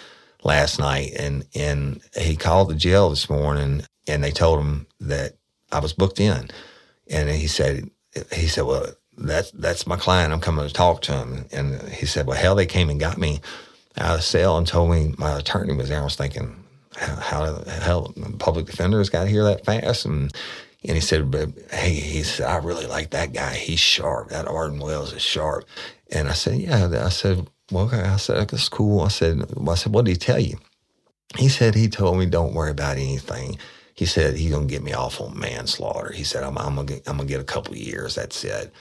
last night, and and he called the jail this morning, and they told him that I was booked in, and he said, he said, well, that's that's my client. I'm coming to talk to him, and he said, well, hell, they came and got me out of cell and told me my attorney was there. I was thinking, how, how the hell public defenders got here that fast, and and he said, but hey, he said, I really like that guy. He's sharp. That Arden Wells is sharp. And I said, yeah. I said, well. I said, that's cool. I said, well, I said, what did he tell you? He said, he told me, don't worry about anything. He said, he's going to get me off on manslaughter. He said, I'm, I'm going to get a couple years. That's it.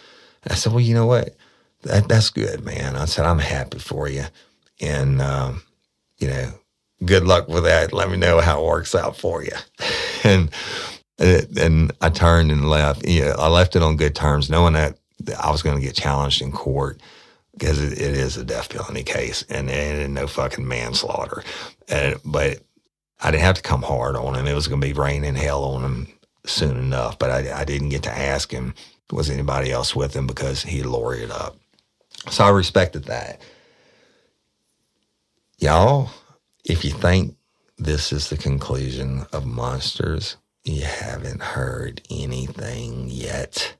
I said, well, you know what? That, that's good, man. I said, I'm happy for you. And, um, you know, good luck with that. Let me know how it works out for you. and, and I turned and left. Yeah, I left it on good terms, knowing that I was going to get challenged in court because it, it is a death penalty case and, and no fucking manslaughter. And, but I didn't have to come hard on him. It was going to be raining hell on him soon enough. But I, I didn't get to ask him, was anybody else with him because he lawyered up. So I respected that. Y'all, if you think this is the conclusion of Monsters, you haven't heard anything yet.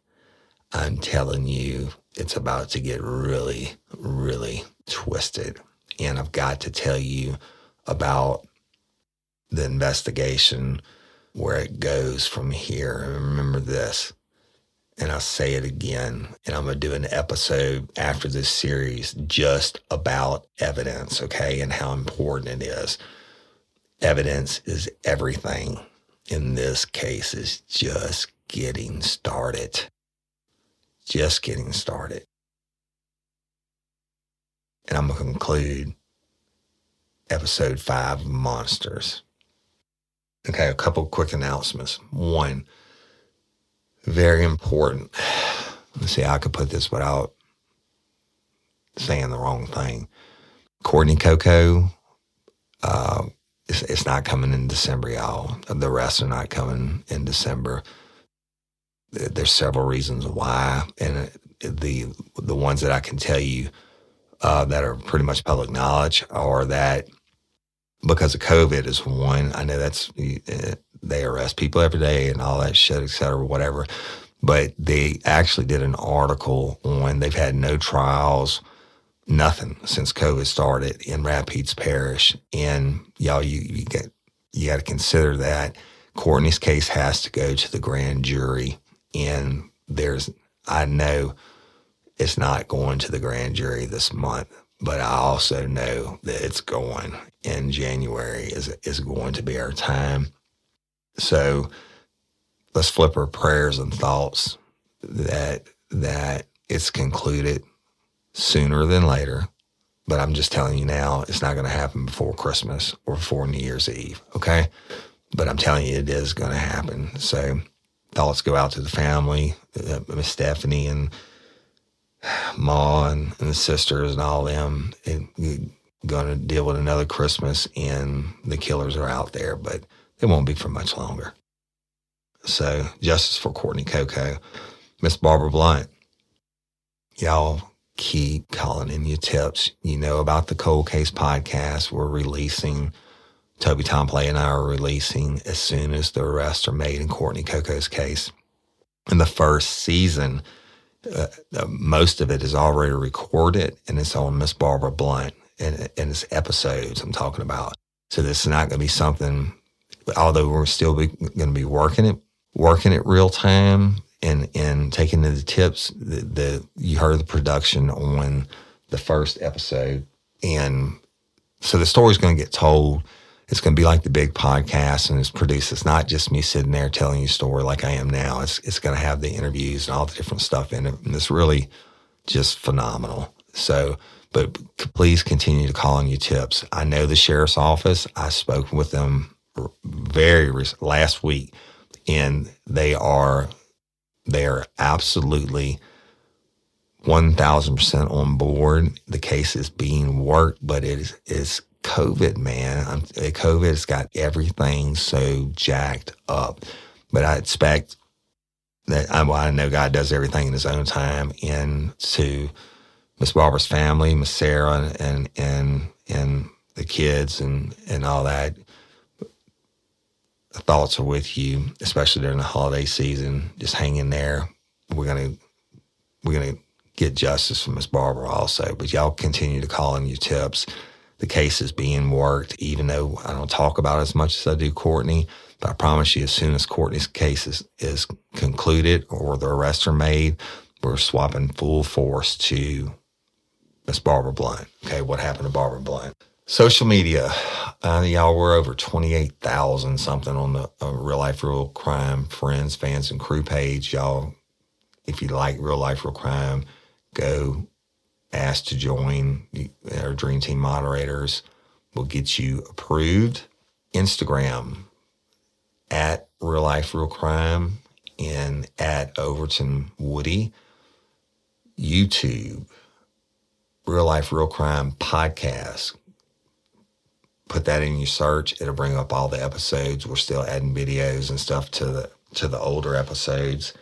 I'm telling you, it's about to get really, really twisted. And I've got to tell you about the investigation, where it goes from here. Remember this, and I'll say it again, and I'm going to do an episode after this series just about evidence, okay, and how important it is. Evidence is everything. In this case, is just getting started just getting started. And I'm going to conclude episode five of Monsters. Okay, a couple quick announcements. One, very important. Let's see I could put this without saying the wrong thing. Courtney Coco, uh, it's, it's not coming in December, y'all. The rest are not coming in December. There's several reasons why, and the the ones that I can tell you uh, that are pretty much public knowledge are that because of COVID is one. I know that's uh, they arrest people every day and all that shit, et cetera, whatever. But they actually did an article on they've had no trials, nothing since COVID started in Rapides Parish, and y'all, you you get you got to consider that Courtney's case has to go to the grand jury, and there's I know it's not going to the grand jury this month, but I also know that it's going in January is is going to be our time. So let's flip our prayers and thoughts that that it's concluded sooner than later. But I'm just telling you now, it's not going to happen before Christmas or before New Year's Eve. Okay. But I'm telling you, it is going to happen. So thoughts go out to the family, uh, Miss Stephanie and Ma and, and, the sisters and all them. And going to deal with another Christmas, and the killers are out there, but they won't be for much longer. So, justice for Courtney Coco, Miss Barbara Blunt. Y'all keep calling in your tips. You know about the Cold Case podcast. We're releasing, Toby Tomplay and I are releasing as soon as the arrests are made in Courtney Coco's case. In the first season, uh, uh, most of it is already recorded and it's on Miss Barbara Blunt and, and it's episodes I'm talking about. So this is not going to be something, although we're still going to be working it, working it real time and and taking the tips. that, you heard the production on the first episode, and so the story's going to get told. It's going to be like the big podcast, and it's produced. It's not just me sitting there telling you a story like I am now. It's it's going to have the interviews and all the different stuff in it, and it's really just phenomenal. So, but please continue to call on your tips. I know the sheriff's office. I spoke with them very last week, and they are they are absolutely 1000% on board. The case is being worked, but it is, COVID, man. Eh, COVID has got everything so jacked up. But I expect that I, well, I know God does everything in His own time. And to Miss Barbara's family, Miss Sarah, and and and the kids and and all that, The thoughts are with you, especially during the holiday season. Just hang in there. We're gonna we're gonna get justice from Miss Barbara also. But y'all continue to call in your tips. The case is being worked, even though I don't talk about it as much as I do Courtney. But I promise you, as soon as Courtney's case is, is concluded or the arrests are made, we're swapping full force to Miss Barbara Blunt. Okay, what happened to Barbara Blunt? Social media, uh, y'all, we're over 28,000 something on the uh, Real Life Real Crime Friends, Fans, and Crew page. Y'all, if you like Real Life Real Crime, go ask to join. Our Dream Team moderators will get you approved. Instagram at Real Life Real Crime and at Overton Woody. YouTube, Real Life Real Crime podcast put that in your search, it'll bring up all the episodes. We're still adding videos and stuff to the to the older episodes.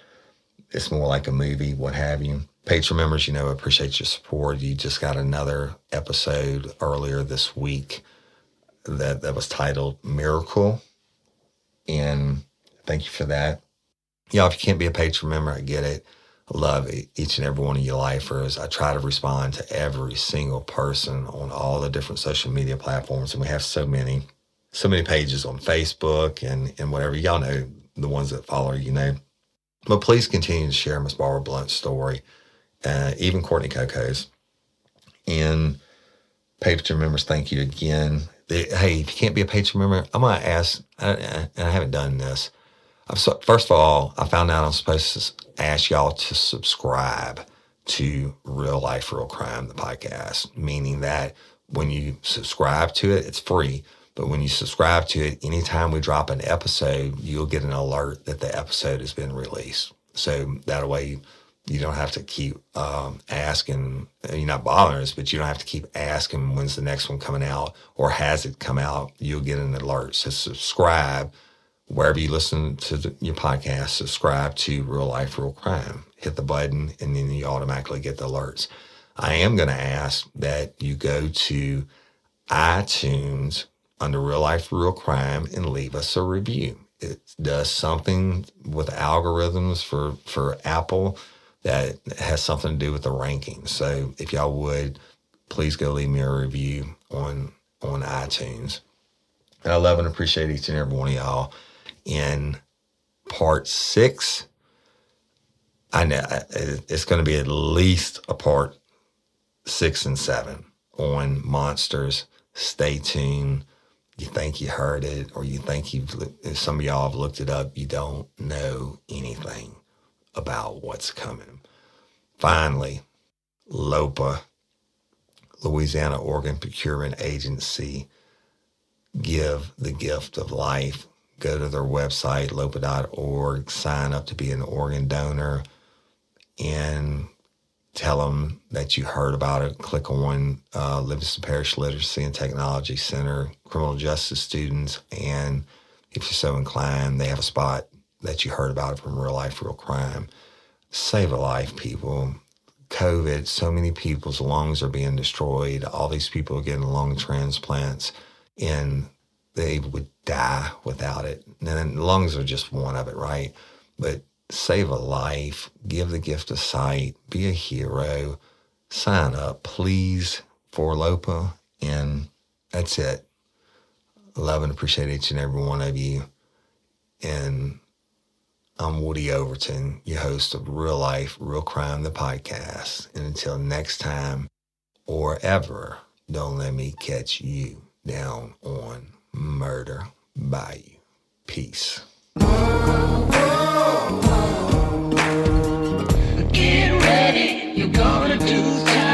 It's more like a movie, what have you. Patreon members, you know, appreciate your support. You just got another episode earlier this week that that was titled Miracle, and thank you for that. Yeah, if you can't be a Patreon member, I get it love each and every one of you lifers. I try to respond to every single person on all the different social media platforms, and we have so many, so many pages on Facebook and and whatever. Y'all know the ones that follow, you know. But please continue to share Miss Barbara Blunt's story, uh, even Courtney Coco's. And Patreon members, thank you again. hey, if you can't be a Patreon member, I'm going to ask, and I haven't done this. First of all, I found out I'm supposed to ask y'all to subscribe to Real Life, Real Crime, the podcast, meaning that when you subscribe to it, it's free. But when you subscribe to it, anytime we drop an episode, you'll get an alert that the episode has been released. So that way you don't have to keep um, asking, you're not bothering us, but you don't have to keep asking when's the next one coming out or has it come out. You'll get an alert. So subscribe wherever you listen to the, your podcast, subscribe to Real Life, Real Crime. Hit the button and then you automatically get the alerts. I am going to ask that you go to iTunes under Real Life, Real Crime and leave us a review. It does something with algorithms for, for Apple that has something to do with the rankings. So if y'all would, please go leave me a review on on iTunes. And I love and appreciate each and every one of y'all. In part six, I know it's going to be at least a part six and seven on monsters. Stay tuned. You think you heard it, or you think you've, some of y'all have looked it up. You don't know anything about what's coming. Finally, LOPA, Louisiana Organ Procurement Agency, give the gift of life. Go to their website, lopa.org, sign up to be an organ donor, and tell them that you heard about it. Click on uh, Livingston Parish Literacy and Technology Center, criminal justice students, and if you're so inclined, they have a spot that you heard about it from real life, real crime. Save a life, people. COVID, so many people's lungs are being destroyed. All these people are getting lung transplants, and they would die without it. And then lungs are just one of it, right? But save a life, give the gift of sight, be a hero, sign up, please, for LOPA. And that's it. Love and appreciate each and every one of you. And I'm Woody Overton, your host of Real Life, Real Crime, the podcast. And until next time or ever, don't let me catch you down on Murder Bayou. Peace. Get ready, you're gonna do time.